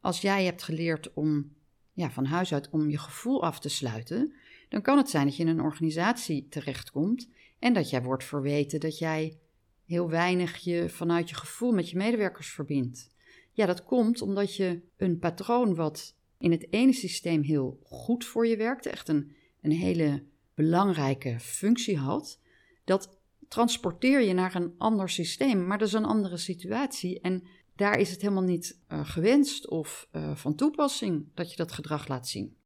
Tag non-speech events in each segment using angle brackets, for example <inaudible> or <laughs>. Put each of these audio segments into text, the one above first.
als jij hebt geleerd om ja, van huis uit om je gevoel af te sluiten, dan kan het zijn dat je in een organisatie terechtkomt en dat jij wordt verweten dat jij heel weinig je vanuit je gevoel met je medewerkers verbindt. Ja, dat komt omdat je een patroon wat in het ene systeem heel goed voor je werkte, echt een, een hele belangrijke functie had, dat transporteer je naar een ander systeem, maar dat is een andere situatie. En daar is het helemaal niet uh, gewenst of uh, van toepassing dat je dat gedrag laat zien.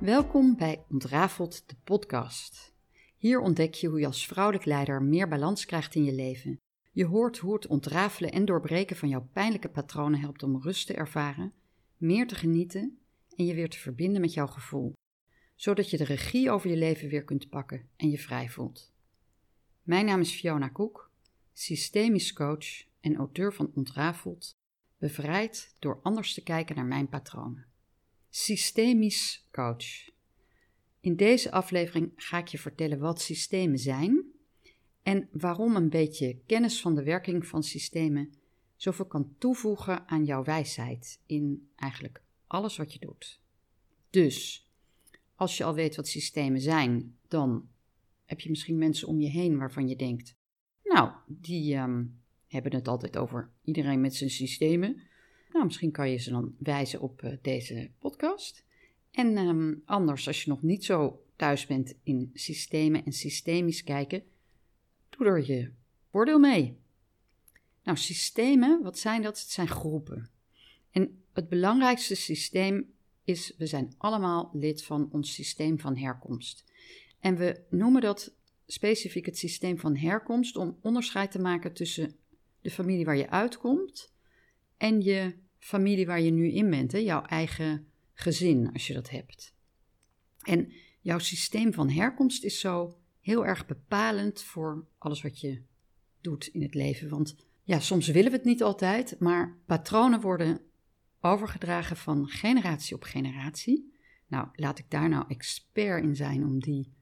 Welkom bij Ontrafeld, de podcast. Hier ontdek je hoe je als vrouwelijk leider meer balans krijgt in je leven. Je hoort hoe het ontrafelen en doorbreken van jouw pijnlijke patronen helpt om rust te ervaren, meer te genieten en je weer te verbinden met jouw gevoel, zodat je de regie over je leven weer kunt pakken en je vrij voelt. Mijn naam is Fiona Koek, systemisch coach en auteur van Ontrafeld, bevrijd door anders te kijken naar mijn patronen. Systemisch coach. In deze aflevering ga ik je vertellen wat systemen zijn en waarom een beetje kennis van de werking van systemen zoveel kan toevoegen aan jouw wijsheid in eigenlijk alles wat je doet. Dus, als je al weet wat systemen zijn, dan heb je misschien mensen om je heen waarvan je denkt: Nou, die ehm, hebben het altijd over iedereen met zijn systemen. Nou, misschien kan je ze dan wijzen op uh, deze podcast. En ehm, anders, als je nog niet zo thuis bent in systemen en systemisch kijken, doe er je voordeel mee. Nou, systemen, wat zijn dat? Het zijn groepen. En het belangrijkste systeem is, we zijn allemaal lid van ons systeem van herkomst. En we noemen dat specifiek het systeem van herkomst om onderscheid te maken tussen de familie waar je uitkomt en je familie waar je nu in bent, hè? jouw eigen gezin als je dat hebt. En jouw systeem van herkomst is zo heel erg bepalend voor alles wat je doet in het leven. Want ja, soms willen we het niet altijd, maar patronen worden overgedragen van generatie op generatie. Nou, laat ik daar nou expert in zijn om die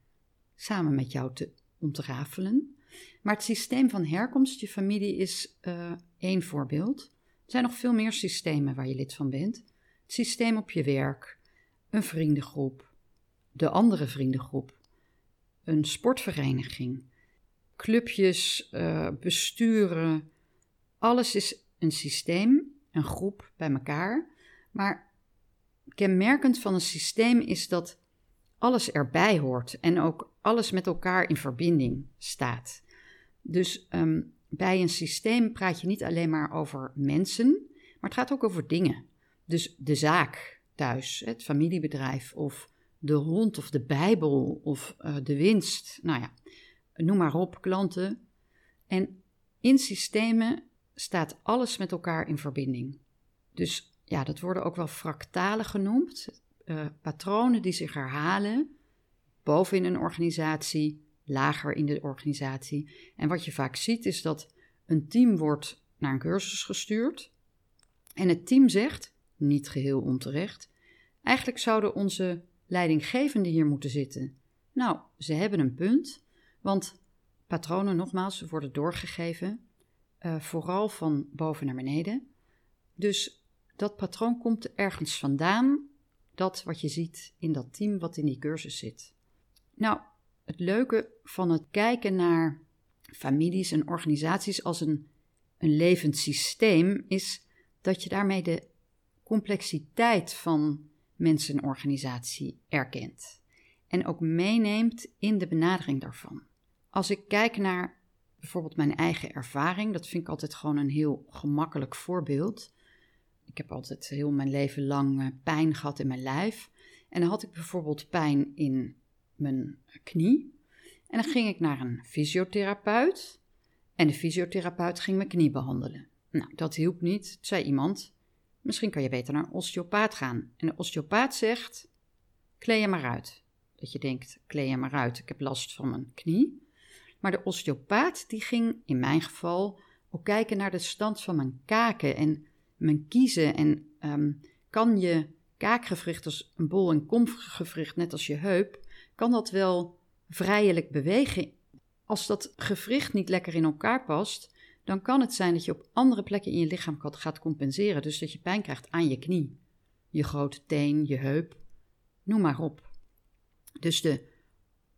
samen met jou te ontrafelen. Maar het systeem van herkomst, je familie, is uh, één voorbeeld. Er zijn nog veel meer systemen waar je lid van bent. Het systeem op je werk, een vriendengroep, de andere vriendengroep, een sportvereniging, clubjes, uh, besturen. Alles is een systeem, een groep bij elkaar. Maar kenmerkend van een systeem is dat alles erbij hoort en ook alles met elkaar in verbinding staat. Dus um, bij een systeem praat je niet alleen maar over mensen, maar het gaat ook over dingen. Dus de zaak thuis, het familiebedrijf of de hond of de Bijbel of uh, de winst. Nou ja, noem maar op, klanten. En in systemen staat alles met elkaar in verbinding. Dus ja, dat worden ook wel fractalen genoemd. Uh, patronen die zich herhalen boven in een organisatie, lager in de organisatie. En wat je vaak ziet is dat een team wordt naar een cursus gestuurd en het team zegt, niet geheel onterecht, eigenlijk zouden onze leidinggevenden hier moeten zitten. Nou, ze hebben een punt, want patronen nogmaals worden doorgegeven, uh, vooral van boven naar beneden. Dus dat patroon komt ergens vandaan, dat wat je ziet in dat team wat in die cursus zit. Nou, het leuke van het kijken naar families en organisaties als een, een levend systeem is dat je daarmee de complexiteit van mensen en organisatie erkent. En ook meeneemt in de benadering daarvan. Als ik kijk naar bijvoorbeeld mijn eigen ervaring, dat vind ik altijd gewoon een heel gemakkelijk voorbeeld. Ik heb altijd heel mijn leven lang eh, pijn gehad in mijn lijf. En dan had ik bijvoorbeeld pijn in mijn knie. En dan ging ik naar een fysiotherapeut. En de fysiotherapeut ging mijn knie behandelen. Nou, dat hielp niet. Zei iemand, misschien kan je beter naar een osteopaat gaan. En de osteopaat zegt, kleed je maar uit. Dat je denkt, kleed je maar uit, ik heb last van mijn knie. Maar de osteopaat die ging in mijn geval ook kijken naar de stand van mijn kaken en mijn kiezen. En ehm, kan je kaakgewricht als een bol- en komgewricht, net als je heup, kan dat wel vrijelijk bewegen. Als dat gewricht niet lekker in elkaar past, dan kan het zijn dat je op andere plekken in je lichaam gaat compenseren. Dus dat je pijn krijgt aan je knie, je grote teen, je heup, noem maar op. Dus de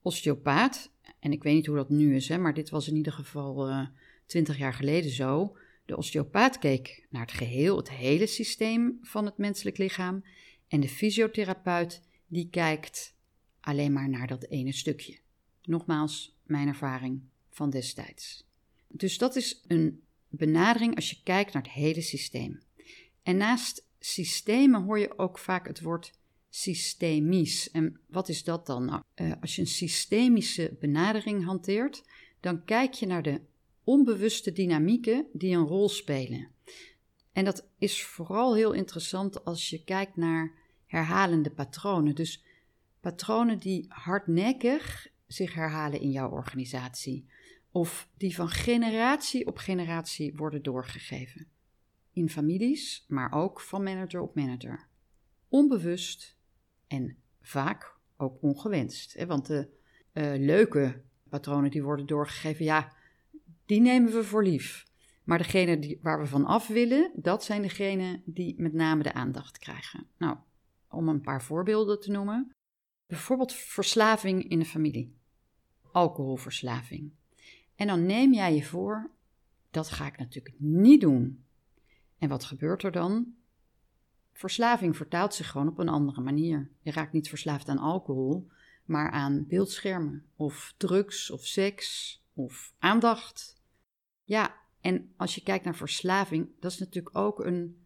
osteopaat, en ik weet niet hoe dat nu is, hè, maar dit was in ieder geval uh, 20 jaar geleden zo. De osteopaat keek naar het geheel, het hele systeem van het menselijk lichaam. En de fysiotherapeut die kijkt alleen maar naar dat ene stukje. Nogmaals, mijn ervaring van destijds. Dus dat is een benadering als je kijkt naar het hele systeem. En naast systemen hoor je ook vaak het woord systemisch. En wat is dat dan? Nou, uh, als je een systemische benadering hanteert, dan kijk je naar de onbewuste dynamieken die een rol spelen. En dat is vooral heel interessant als je kijkt naar herhalende patronen. Dus patronen die hardnekkig zich herhalen in jouw organisatie. Of die van generatie op generatie worden doorgegeven. In families, maar ook van manager op manager. Onbewust en vaak ook ongewenst. Hè? Want de uh, leuke patronen die worden doorgegeven, ja, die nemen we voor lief. Maar degene die, waar we van af willen, dat zijn degenen die met name de aandacht krijgen. Nou, om een paar voorbeelden te noemen. Bijvoorbeeld verslaving in de familie. Alcoholverslaving. En dan neem jij je voor, dat ga ik natuurlijk niet doen. En wat gebeurt er dan? Verslaving vertaalt zich gewoon op een andere manier. Je raakt niet verslaafd aan alcohol, maar aan beeldschermen of drugs of seks of aandacht. Ja, en als je kijkt naar verslaving, dat is natuurlijk ook een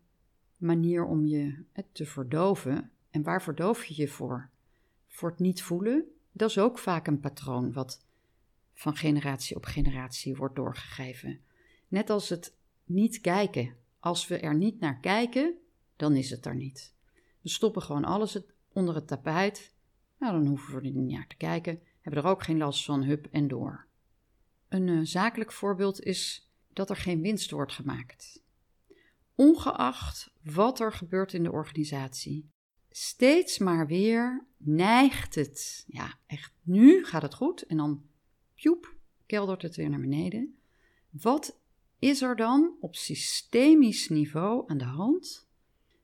manier om je te verdoven. En waar verdoof je je voor? Voor het niet voelen? Dat is ook vaak een patroon wat van generatie op generatie wordt doorgegeven. Net als het niet kijken. Als we er niet naar kijken, dan is het er niet. We stoppen gewoon alles onder het tapijt. Nou, dan hoeven we er niet naar te kijken. Hebben er ook geen last van, hup en door. Een uh, zakelijk voorbeeld is dat er geen winst wordt gemaakt. Ongeacht wat er gebeurt in de organisatie, steeds maar weer neigt het. Ja, echt, nu gaat het goed en dan, pjoep, keldert het weer naar beneden. Wat is er dan op systemisch niveau aan de hand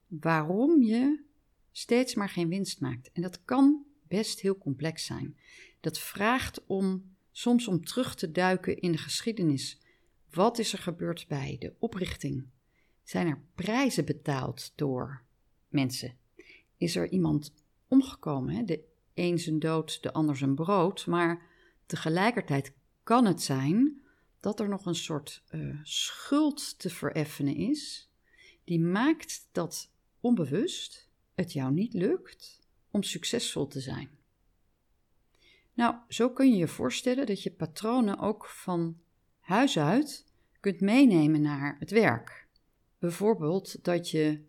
waarom je steeds maar geen winst maakt? En dat kan best heel complex zijn. Dat vraagt om soms om terug te duiken in de geschiedenis. Wat is er gebeurd bij de oprichting? Zijn er prijzen betaald door mensen? Is er iemand omgekomen? Hè? De een zijn dood, de ander zijn brood. Maar tegelijkertijd kan het zijn dat er nog een soort uh, schuld te vereffenen is, die maakt dat onbewust het jou niet lukt om succesvol te zijn. Nou, zo kun je je voorstellen dat je patronen ook van huis uit kunt meenemen naar het werk. Bijvoorbeeld dat je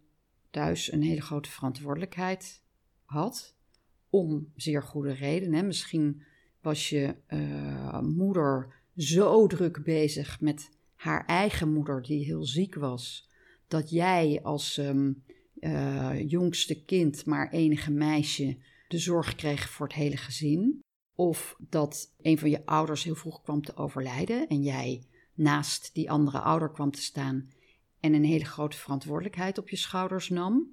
thuis een hele grote verantwoordelijkheid had, om zeer goede redenen. Misschien was je uh, moeder zo druk bezig met haar eigen moeder, die heel ziek was, dat jij als um, uh, jongste kind, maar enige meisje, de zorg kreeg voor het hele gezin. Of dat een van je ouders heel vroeg kwam te overlijden en jij naast die andere ouder kwam te staan en een hele grote verantwoordelijkheid op je schouders nam.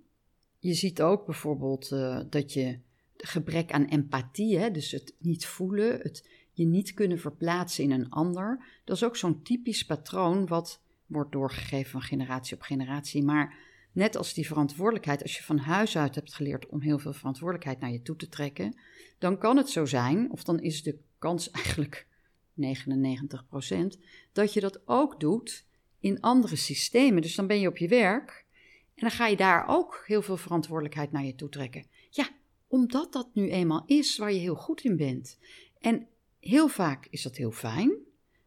Je ziet ook bijvoorbeeld uh, dat je gebrek aan empathie, hè, dus het niet voelen, het je niet kunnen verplaatsen in een ander, dat is ook zo'n typisch patroon wat wordt doorgegeven van generatie op generatie. Maar net als die verantwoordelijkheid, als je van huis uit hebt geleerd om heel veel verantwoordelijkheid naar je toe te trekken, dan kan het zo zijn, of dan is de kans <laughs> eigenlijk 99%, dat je dat ook doet in andere systemen. Dus dan ben je op je werk en dan ga je daar ook heel veel verantwoordelijkheid naar je toe trekken. Ja, omdat dat nu eenmaal is waar je heel goed in bent. En heel vaak is dat heel fijn,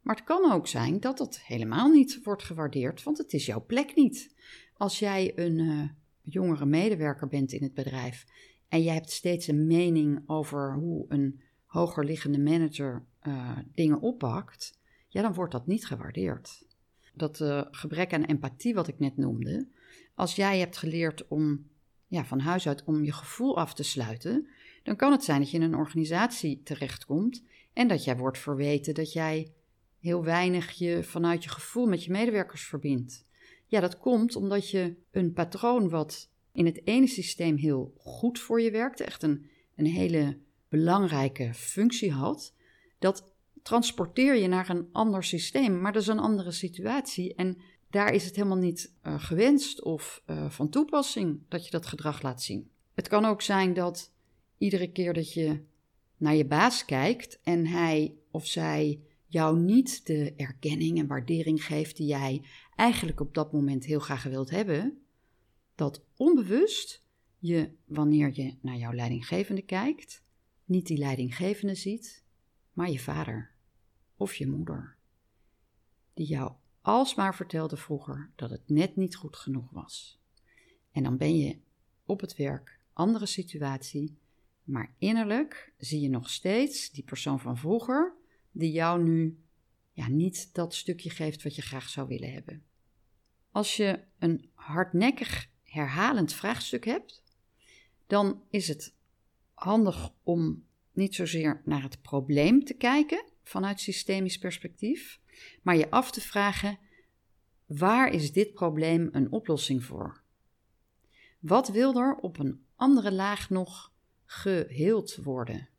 maar het kan ook zijn dat dat helemaal niet wordt gewaardeerd, want het is jouw plek niet. Als jij een uh, jongere medewerker bent in het bedrijf en je hebt steeds een mening over hoe een hoger liggende manager uh, dingen oppakt, ja, dan wordt dat niet gewaardeerd. Dat uh, gebrek aan empathie, wat ik net noemde, als jij hebt geleerd om ja, van huis uit om je gevoel af te sluiten, dan kan het zijn dat je in een organisatie terechtkomt en dat jij wordt verweten dat jij heel weinig je vanuit je gevoel met je medewerkers verbindt. Ja, dat komt omdat je een patroon wat in het ene systeem heel goed voor je werkte, echt een, een hele belangrijke functie had, dat transporteer je naar een ander systeem, maar dat is een andere situatie. En daar is het helemaal niet uh, gewenst of uh, van toepassing dat je dat gedrag laat zien. Het kan ook zijn dat iedere keer dat je naar je baas kijkt en hij of zij jou niet de erkenning en waardering geeft die jij eigenlijk op dat moment heel graag wilt hebben, dat onbewust je, wanneer je naar jouw leidinggevende kijkt, niet die leidinggevende ziet, maar je vader of je moeder, die jou alsmaar vertelde vroeger dat het net niet goed genoeg was. En dan ben je op het werk, andere situatie, maar innerlijk zie je nog steeds die persoon van vroeger, die jou nu ja, niet dat stukje geeft wat je graag zou willen hebben. Als je een hardnekkig herhalend vraagstuk hebt, dan is het handig om niet zozeer naar het probleem te kijken vanuit systemisch perspectief, maar je af te vragen: waar is dit probleem een oplossing voor? Wat wil er op een andere laag nog geheeld worden?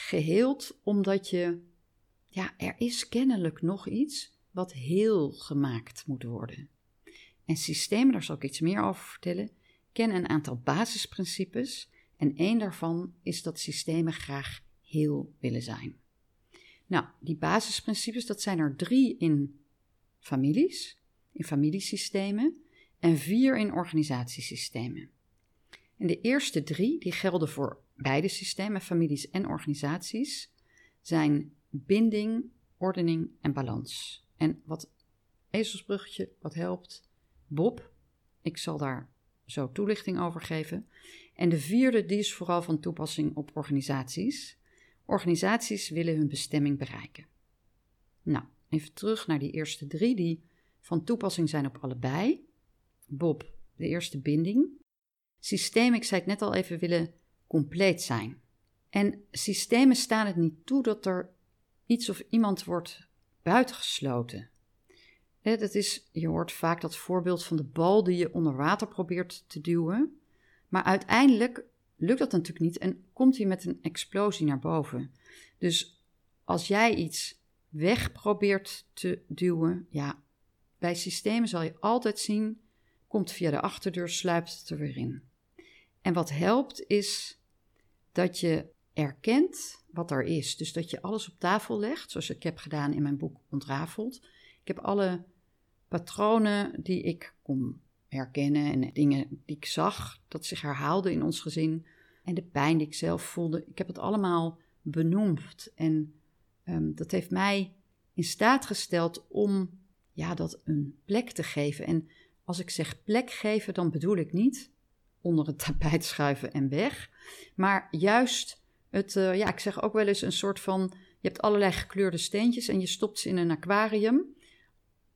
Geheeld omdat je, ja, er is kennelijk nog iets wat heel gemaakt moet worden. En systemen, daar zal ik iets meer over vertellen, kennen een aantal basisprincipes en één daarvan is dat systemen graag heel willen zijn. Nou, die basisprincipes, dat zijn er drie in families, in familiesystemen en vier in organisatiesystemen. En de eerste drie, die gelden voor beide systemen, families en organisaties, zijn binding, ordening en balans. En wat ezelsbruggetje, wat helpt, Bob, ik zal daar zo toelichting over geven. En de vierde, die is vooral van toepassing op organisaties. Organisaties willen hun bestemming bereiken. Nou, even terug naar die eerste drie die van toepassing zijn op allebei. Bob, de eerste binding. Systemen, ik zei het net al even, willen compleet zijn. En systemen staan het niet toe dat er iets of iemand wordt buitengesloten. Dat is, je hoort vaak dat voorbeeld van de bal die je onder water probeert te duwen. Maar uiteindelijk lukt dat natuurlijk niet en komt hij met een explosie naar boven. Dus als jij iets weg probeert te duwen, ja, bij systemen zal je altijd zien, komt via de achterdeur, sluipt het er weer in. En wat helpt is dat je erkent wat er is. Dus dat je alles op tafel legt, zoals ik heb gedaan in mijn boek Ontrafeld. Ik heb alle patronen die ik kon herkennen en dingen die ik zag dat zich herhaalden in ons gezin en de pijn die ik zelf voelde. Ik heb het allemaal benoemd en um, dat heeft mij in staat gesteld om ja, dat een plek te geven. En als ik zeg plek geven, dan bedoel ik niet onder het tapijt schuiven en weg, maar juist het, uh, ja, ik zeg ook wel eens een soort van, je hebt allerlei gekleurde steentjes en je stopt ze in een aquarium,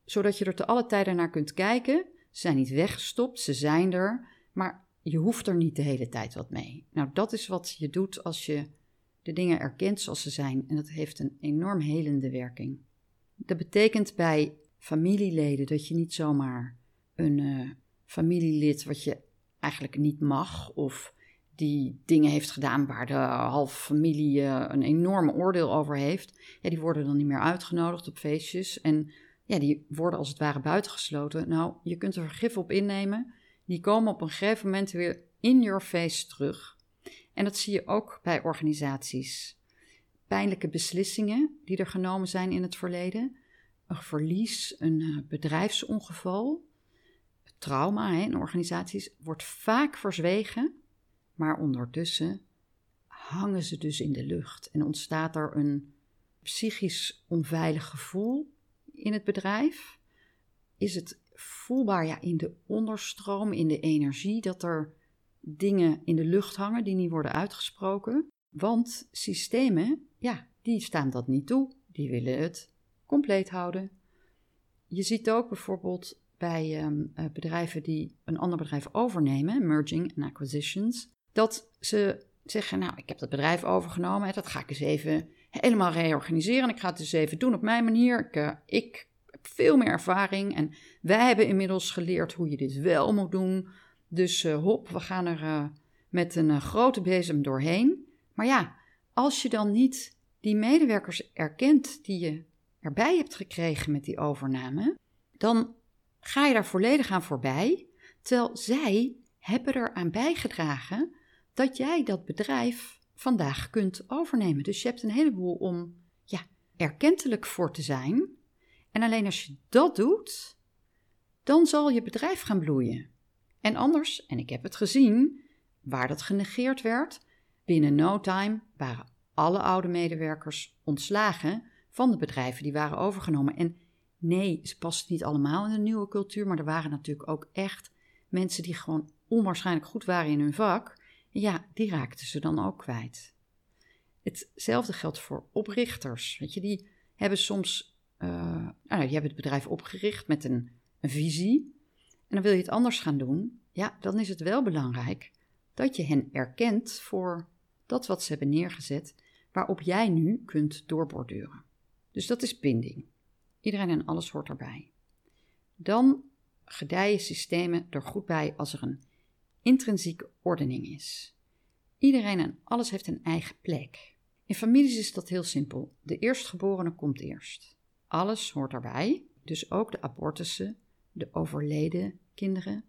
zodat je er te alle tijden naar kunt kijken ze zijn niet weggestopt, ze zijn er, maar je hoeft er niet de hele tijd wat mee. Nou, dat is wat je doet als je de dingen erkent zoals ze zijn en dat heeft een enorm helende werking. Dat betekent bij familieleden dat je niet zomaar een uh, familielid wat je eigenlijk niet mag of die dingen heeft gedaan waar de halve familie uh, een enorm oordeel over heeft, ja, die worden dan niet meer uitgenodigd op feestjes en ja, die worden als het ware buitengesloten. Nou, je kunt er vergif op innemen. Die komen op een gegeven moment weer in your face terug. En dat zie je ook bij organisaties. Pijnlijke beslissingen die er genomen zijn in het verleden. Een verlies, een eh, bedrijfsongeval. Trauma hè, in organisaties wordt vaak verzwegen. Maar ondertussen hangen ze dus in de lucht. En ontstaat er een psychisch onveilig gevoel in het bedrijf? Is het voelbaar ja, in de onderstroom, in de energie, dat er dingen in de lucht hangen die niet worden uitgesproken? Want systemen, ja, die staan dat niet toe. Die willen het compleet houden. Je ziet ook bijvoorbeeld bij ehm, eh, bedrijven die een ander bedrijf overnemen, merging en acquisitions, dat ze zeggen, nou, ik heb dat bedrijf overgenomen, dat ga ik eens even helemaal reorganiseren. Ik ga het dus even doen op mijn manier. Ik, uh, ik heb veel meer ervaring en wij hebben inmiddels geleerd hoe je dit wel moet doen. Dus uh, hop, we gaan er met een grote bezem doorheen. Maar ja, als je dan niet die medewerkers erkent die je erbij hebt gekregen met die overname, dan ga je daar volledig aan voorbij. Terwijl zij hebben eraan bijgedragen dat jij dat bedrijf vandaag kunt overnemen. Dus je hebt een heleboel om ja, erkentelijk voor te zijn. En alleen als je dat doet, dan zal je bedrijf gaan bloeien. En anders, en ik heb het gezien, waar dat genegeerd werd, binnen no time waren alle oude medewerkers ontslagen van de bedrijven die waren overgenomen. En nee, ze pasten niet allemaal in de nieuwe cultuur, maar er waren natuurlijk ook echt mensen die gewoon onwaarschijnlijk goed waren in hun vak. Ja, die raakten ze dan ook kwijt. Hetzelfde geldt voor oprichters. Weet je, die hebben soms, uh, nou, die hebben het bedrijf opgericht met een, een visie. En dan wil je het anders gaan doen. Ja, dan is het wel belangrijk dat je hen erkent voor dat wat ze hebben neergezet, waarop jij nu kunt doorborduren. Dus dat is binding. Iedereen en alles hoort erbij. Dan gedijen systemen er goed bij als er een intrinsieke ordening is. Iedereen en alles heeft een eigen plek. In families is dat heel simpel. De eerstgeborene komt eerst. Alles hoort erbij, dus ook de abortussen, de overleden kinderen,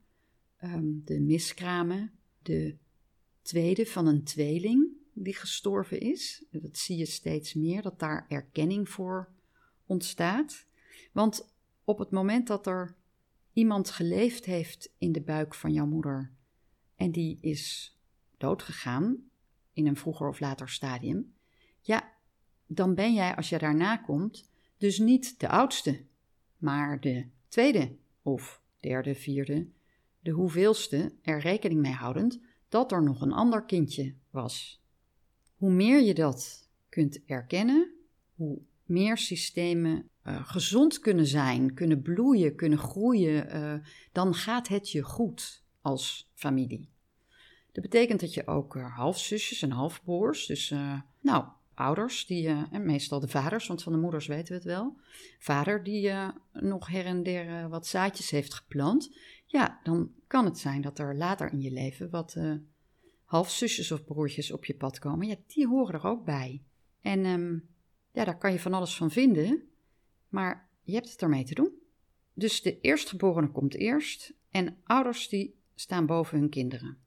ehm, de miskramen, de tweede van een tweeling die gestorven is. Dat zie je steeds meer, dat daar erkenning voor ontstaat. Want op het moment dat er iemand geleefd heeft in de buik van jouw moeder en die is doodgegaan in een vroeger of later stadium, ja, dan ben jij als je daarna komt dus niet de oudste, maar de tweede of derde, vierde, de hoeveelste, er rekening mee houdend dat er nog een ander kindje was. Hoe meer je dat kunt erkennen, hoe meer systemen uh, gezond kunnen zijn, kunnen bloeien, kunnen groeien, uh, dan gaat het je goed als familie. Dat betekent dat je ook uh, halfzusjes en halfbroers, dus nou, ouders, die, en meestal de vaders, want van de moeders weten we het wel, vader die nog her en der wat zaadjes heeft geplant, ja, dan kan het zijn dat er later in je leven wat halfzusjes of broertjes op je pad komen. Ja, die horen er ook bij. En um, ja, daar kan je van alles van vinden, maar je hebt het ermee te doen. Dus de eerstgeborene komt eerst en ouders die staan boven hun kinderen.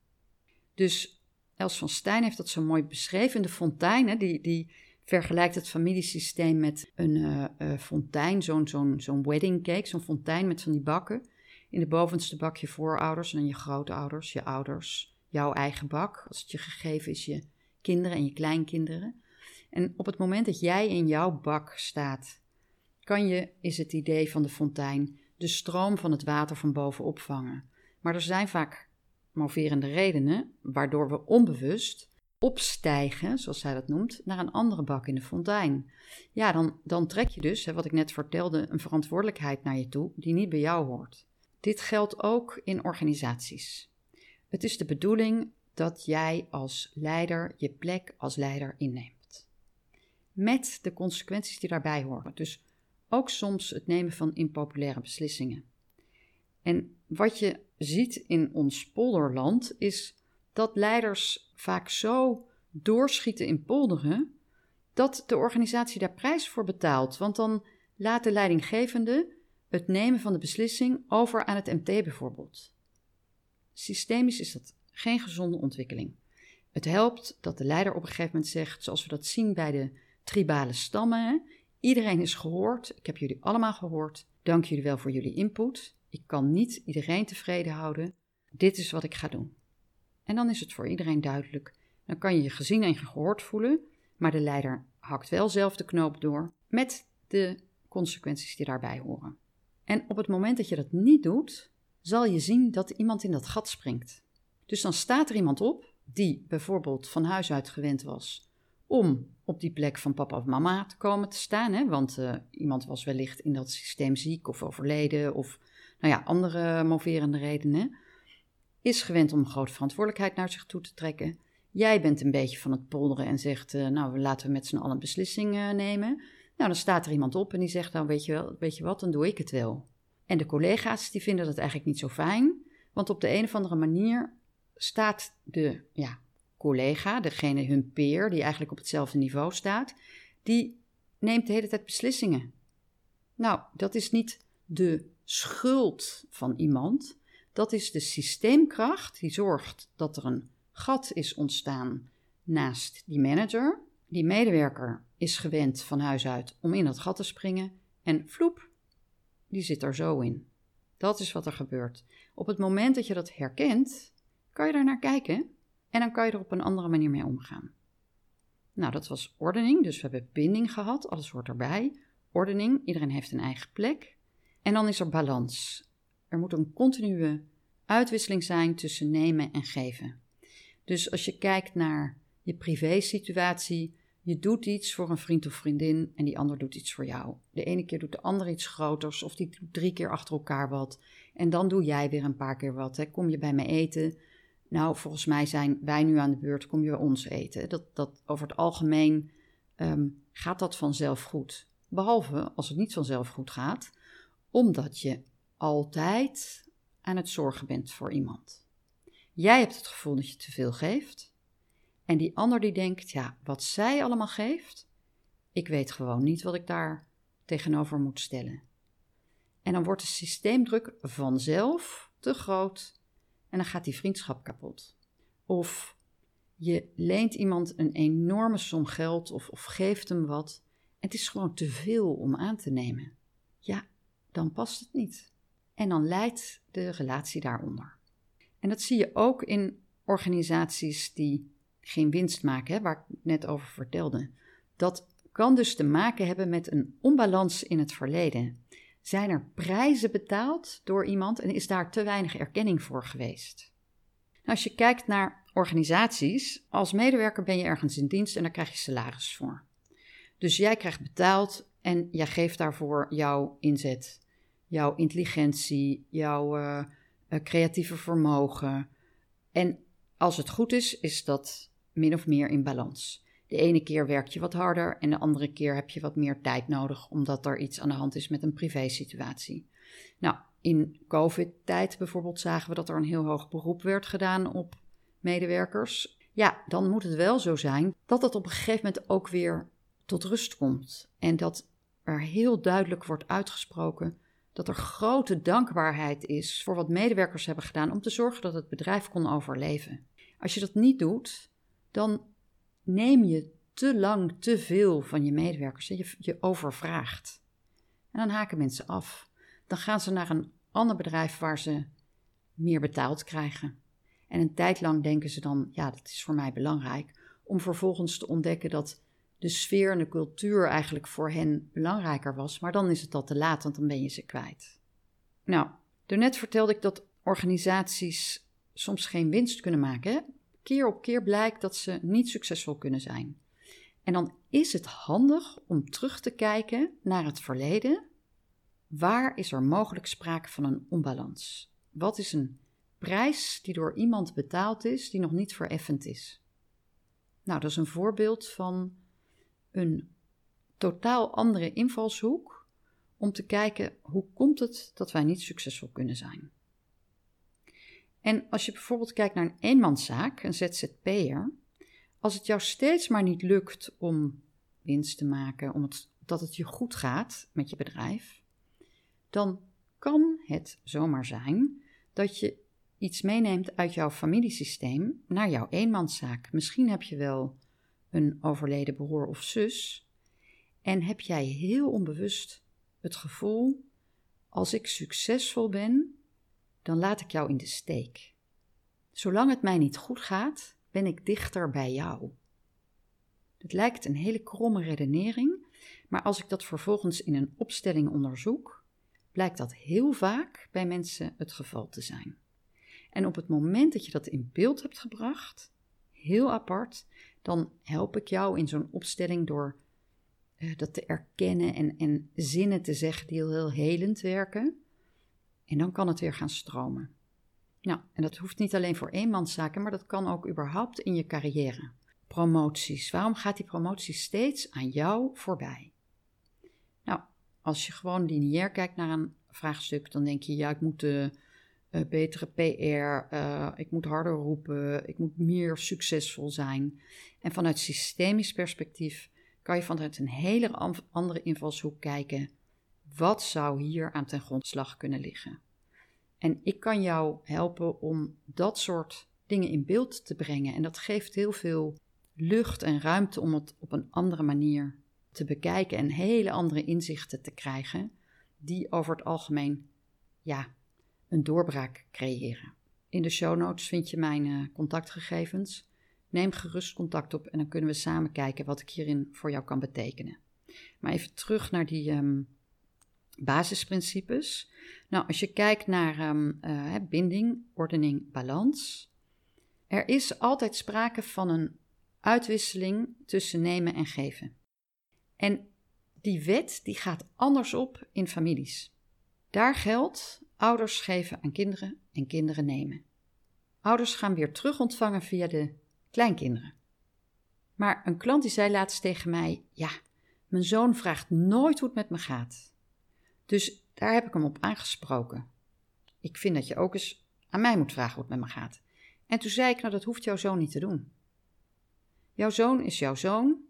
Dus Els van Stijn heeft dat zo mooi beschreven. De fontein, die, die vergelijkt het familiesysteem met een uh, uh, fontein, zo'n zo'n zo'n wedding cake, zo'n fontein met van die bakken. In de bovenste bak je voorouders en dan je grootouders, je ouders, jouw eigen bak, als het je gegeven is, je kinderen en je kleinkinderen. En op het moment dat jij in jouw bak staat, kan je, is het idee van de fontein, de stroom van het water van boven opvangen. Maar er zijn vaak moverende redenen waardoor we onbewust opstijgen, zoals zij dat noemt, naar een andere bak in de fontein. Ja, dan, dan trek je dus, hè, wat ik net vertelde, een verantwoordelijkheid naar je toe die niet bij jou hoort. Dit geldt ook in organisaties. Het is de bedoeling dat jij als leider je plek als leider inneemt met de consequenties die daarbij horen. Dus ook soms het nemen van impopulaire beslissingen. En wat je ziet in ons polderland is dat leiders vaak zo doorschieten in polderen dat de organisatie daar prijs voor betaalt. Want dan laat de leidinggevende het nemen van de beslissing over aan het MT bijvoorbeeld. Systemisch is dat geen gezonde ontwikkeling. Het helpt dat de leider op een gegeven moment zegt, zoals we dat zien bij de tribale stammen. Iedereen is gehoord. Ik heb jullie allemaal gehoord. Dank jullie wel voor jullie input. Ik kan niet iedereen tevreden houden. Dit is wat ik ga doen. En dan is het voor iedereen duidelijk. Dan kan je je gezien en gehoord voelen, maar de leider hakt wel zelf de knoop door met de consequenties die daarbij horen. En op het moment dat je dat niet doet, zal je zien dat iemand in dat gat springt. Dus dan staat er iemand op die bijvoorbeeld van huis uit gewend was om op die plek van papa of mama te komen te staan. Hè? Want uh, iemand was wellicht in dat systeem ziek of overleden of nou ja, andere moverende redenen. Is gewend om grote verantwoordelijkheid naar zich toe te trekken. Jij bent een beetje van het polderen en zegt, uh, nou laten we met z'n allen beslissingen nemen. Nou, dan staat er iemand op en die zegt, nou weet je, wel, weet je wat, dan doe ik het wel. En de collega's die vinden dat eigenlijk niet zo fijn, want op de een of andere manier staat de ja, collega, degene hun peer, die eigenlijk op hetzelfde niveau staat, die neemt de hele tijd beslissingen. Nou, dat is niet de schuld van iemand, dat is de systeemkracht die zorgt dat er een gat is ontstaan naast die manager. Die medewerker is gewend van huis uit om in dat gat te springen en vloep, die zit er zo in. Dat is wat er gebeurt. Op het moment dat je dat herkent, kan je daar naar kijken en dan kan je er op een andere manier mee omgaan. Nou, dat was ordening, dus we hebben binding gehad, alles hoort erbij. Ordening, iedereen heeft een eigen plek. En dan is er balans. Er moet een continue uitwisseling zijn tussen nemen en geven. Dus als je kijkt naar je privésituatie, je doet iets voor een vriend of vriendin en die ander doet iets voor jou. De ene keer doet de ander iets groters of die doet drie keer achter elkaar wat. En dan doe jij weer een paar keer wat. Hè. Kom je bij me eten? Nou, volgens mij zijn wij nu aan de beurt, kom je bij ons eten. Dat, dat over het algemeen ehm, gaat dat vanzelf goed. Behalve als het niet vanzelf goed gaat, omdat je altijd aan het zorgen bent voor iemand. Jij hebt het gevoel dat je te veel geeft. En die ander die denkt, ja, wat zij allemaal geeft, ik weet gewoon niet wat ik daar tegenover moet stellen. En dan wordt de systeemdruk vanzelf te groot en dan gaat die vriendschap kapot. Of je leent iemand een enorme som geld of, of geeft hem wat en het is gewoon te veel om aan te nemen. Ja, dan past het niet. En dan leidt de relatie daaronder. En dat zie je ook in organisaties die geen winst maken, hè, waar ik net over vertelde. Dat kan dus te maken hebben met een onbalans in het verleden. Zijn er prijzen betaald door iemand en is daar te weinig erkenning voor geweest? Nou, als je kijkt naar organisaties, als medewerker ben je ergens in dienst en daar krijg je salaris voor. Dus jij krijgt betaald en jij geeft daarvoor jouw inzet, jouw intelligentie, jouw uh, creatieve vermogen. En als het goed is, is dat min of meer in balans. De ene keer werk je wat harder en de andere keer heb je wat meer tijd nodig omdat er iets aan de hand is met een privésituatie. Nou, in COVID-tijd bijvoorbeeld zagen we dat er een heel hoog beroep werd gedaan op medewerkers. Ja, dan moet het wel zo zijn dat het op een gegeven moment ook weer tot rust komt en dat er heel duidelijk wordt uitgesproken dat er grote dankbaarheid is voor wat medewerkers hebben gedaan om te zorgen dat het bedrijf kon overleven. Als je dat niet doet, dan neem je te lang te veel van je medewerkers. Je, je overvraagt. En dan haken mensen af. Dan gaan ze naar een ander bedrijf waar ze meer betaald krijgen. En een tijd lang denken ze dan, ja, dat is voor mij belangrijk. Om vervolgens te ontdekken dat de sfeer en de cultuur eigenlijk voor hen belangrijker was. Maar dan is het al te laat, want dan ben je ze kwijt. Nou, daarnet vertelde ik dat organisaties soms geen winst kunnen maken keer op keer blijkt dat ze niet succesvol kunnen zijn. En dan is het handig om terug te kijken naar het verleden. Waar is er mogelijk sprake van een onbalans? Wat is een prijs die door iemand betaald is die nog niet vereffend is? Nou, dat is een voorbeeld van een totaal andere invalshoek om te kijken hoe komt het dat wij niet succesvol kunnen zijn. En als je bijvoorbeeld kijkt naar een eenmanszaak, een ZZP'er, als het jou steeds maar niet lukt om winst te maken, om dat het je goed gaat met je bedrijf, dan kan het zomaar zijn dat je iets meeneemt uit jouw familiesysteem naar jouw eenmanszaak. Misschien heb je wel een overleden broer of zus en heb jij heel onbewust het gevoel: als ik succesvol ben, dan laat ik jou in de steek. Zolang het mij niet goed gaat, ben ik dichter bij jou. Het lijkt een hele kromme redenering, maar als ik dat vervolgens in een opstelling onderzoek, blijkt dat heel vaak bij mensen het geval te zijn. En op het moment dat je dat in beeld hebt gebracht, heel apart, dan help ik jou in zo'n opstelling door uh, dat te erkennen en, en zinnen te zeggen die heel, heel helend werken. En dan kan het weer gaan stromen. Nou, en dat hoeft niet alleen voor eenmanszaken, maar dat kan ook überhaupt in je carrière. Promoties. Waarom gaat die promotie steeds aan jou voorbij? Nou, als je gewoon lineair kijkt naar een vraagstuk, dan denk je, ja, ik moet uh, betere PR, uh, ik moet harder roepen, ik moet meer succesvol zijn. En vanuit systemisch perspectief kan je vanuit een hele andere invalshoek kijken, wat zou hier aan ten grondslag kunnen liggen? En ik kan jou helpen om dat soort dingen in beeld te brengen. En dat geeft heel veel lucht en ruimte om het op een andere manier te bekijken en hele andere inzichten te krijgen, die over het algemeen ja, een doorbraak creëren. In de show notes vind je mijn uh, contactgegevens. Neem gerust contact op en dan kunnen we samen kijken wat ik hierin voor jou kan betekenen. Maar even terug naar die um, basisprincipes. Nou, als je kijkt naar um, uh, binding, ordening, balans. Er is altijd sprake van een uitwisseling tussen nemen en geven. En die wet die gaat anders op in families. Daar geldt ouders geven aan kinderen en kinderen nemen. Ouders gaan weer terug ontvangen via de kleinkinderen. Maar een klant die zei laatst tegen mij: Ja, mijn zoon vraagt nooit hoe het met me gaat. Dus daar heb ik hem op aangesproken. Ik vind dat je ook eens aan mij moet vragen hoe het met me gaat. En toen zei ik: Nou, dat hoeft jouw zoon niet te doen. Jouw zoon is jouw zoon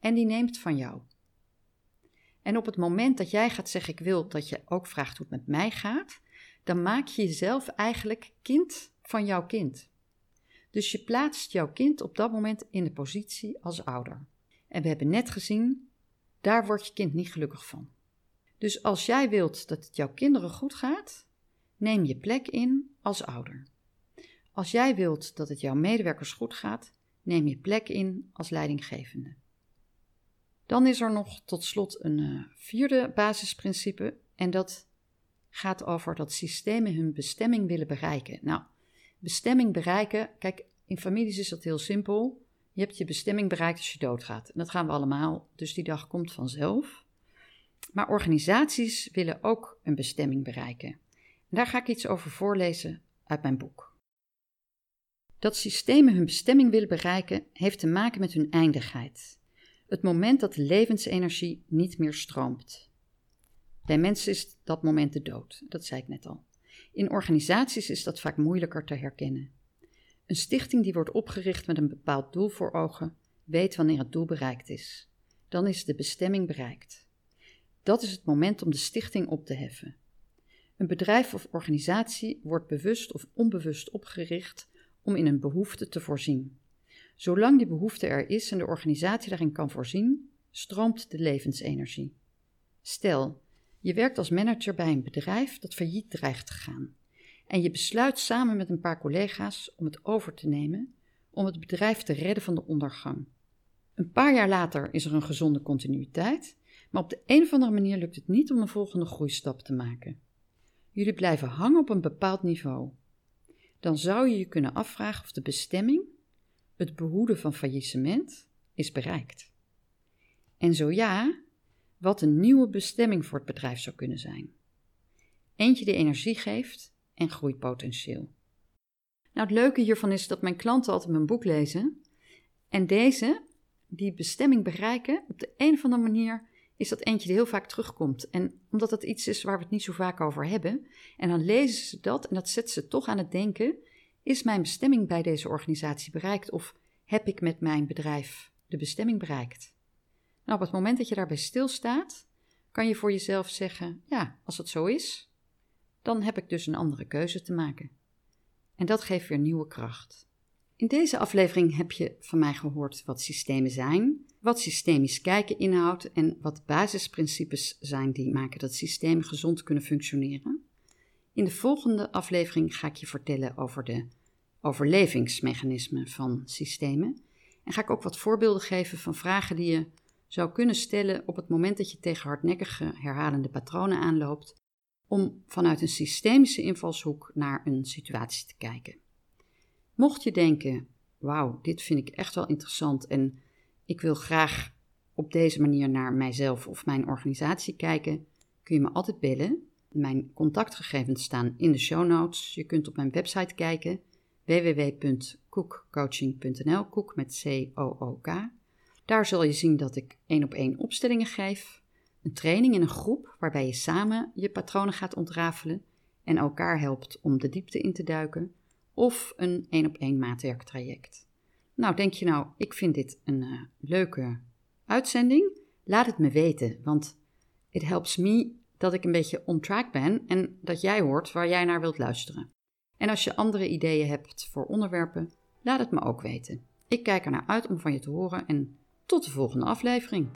en die neemt van jou. En op het moment dat jij gaat zeggen: Ik wil dat je ook vraagt hoe het met mij gaat, dan maak je jezelf eigenlijk kind van jouw kind. Dus je plaatst jouw kind op dat moment in de positie als ouder. En we hebben net gezien, daar wordt je kind niet gelukkig van. Dus als jij wilt dat het jouw kinderen goed gaat, neem je plek in als ouder. Als jij wilt dat het jouw medewerkers goed gaat, neem je plek in als leidinggevende. Dan is er nog tot slot een uh, vierde basisprincipe en dat gaat over dat systemen hun bestemming willen bereiken. Nou, bestemming bereiken, kijk, in families is dat heel simpel. Je hebt je bestemming bereikt als je doodgaat. En dat gaan we allemaal, dus die dag komt vanzelf. Maar organisaties willen ook een bestemming bereiken. En daar ga ik iets over voorlezen uit mijn boek. Dat systemen hun bestemming willen bereiken heeft te maken met hun eindigheid. Het moment dat de levensenergie niet meer stroomt. Bij mensen is dat moment de dood, dat zei ik net al. In organisaties is dat vaak moeilijker te herkennen. Een stichting die wordt opgericht met een bepaald doel voor ogen, weet wanneer het doel bereikt is. Dan is de bestemming bereikt. Dat is het moment om de stichting op te heffen. Een bedrijf of organisatie wordt bewust of onbewust opgericht om in een behoefte te voorzien. Zolang die behoefte er is en de organisatie daarin kan voorzien, stroomt de levensenergie. Stel, je werkt als manager bij een bedrijf dat failliet dreigt te gaan. En je besluit samen met een paar collega's om het over te nemen om het bedrijf te redden van de ondergang. Een paar jaar later is er een gezonde continuïteit, maar op de een of andere manier lukt het niet om een volgende groeistap te maken. Jullie blijven hangen op een bepaald niveau. Dan zou je je kunnen afvragen of de bestemming, het behoeden van faillissement, is bereikt. En zo ja, wat een nieuwe bestemming voor het bedrijf zou kunnen zijn. Eentje die energie geeft en groeipotentieel. Nou, het leuke hiervan is dat mijn klanten altijd mijn boek lezen. En deze, die bestemming bereiken, op de een of andere manier is dat eentje die heel vaak terugkomt. En omdat dat iets is waar we het niet zo vaak over hebben, en dan lezen ze dat en dat zet ze toch aan het denken: is mijn bestemming bij deze organisatie bereikt? Of heb ik met mijn bedrijf de bestemming bereikt? Nou, op het moment dat je daarbij stilstaat, kan je voor jezelf zeggen: ja, als het zo is, dan heb ik dus een andere keuze te maken. En dat geeft weer nieuwe kracht. In deze aflevering heb je van mij gehoord wat systemen zijn, wat systemisch kijken inhoudt en wat basisprincipes zijn die maken dat systemen gezond kunnen functioneren. In de volgende aflevering ga ik je vertellen over de overlevingsmechanismen van systemen en ga ik ook wat voorbeelden geven van vragen die je zou kunnen stellen op het moment dat je tegen hardnekkige herhalende patronen aanloopt om vanuit een systemische invalshoek naar een situatie te kijken. Mocht je denken: wauw, dit vind ik echt wel interessant en ik wil graag op deze manier naar mijzelf of mijn organisatie kijken, kun je me altijd bellen. Mijn contactgegevens staan in de show notes. Je kunt op mijn website kijken www.koekcoaching.nl, koek met C-O-O-K. Daar zul je zien dat ik één op één opstellingen geef, een training in een groep waarbij je samen je patronen gaat ontrafelen en elkaar helpt om de diepte in te duiken, of een één op één maatwerktraject. Nou, denk je nou, ik vind dit een uh, leuke uitzending? Laat het me weten, want it helps me dat ik een beetje on track ben en dat jij hoort waar jij naar wilt luisteren. En als je andere ideeën hebt voor onderwerpen, laat het me ook weten. Ik kijk er naar uit om van je te horen en tot de volgende aflevering.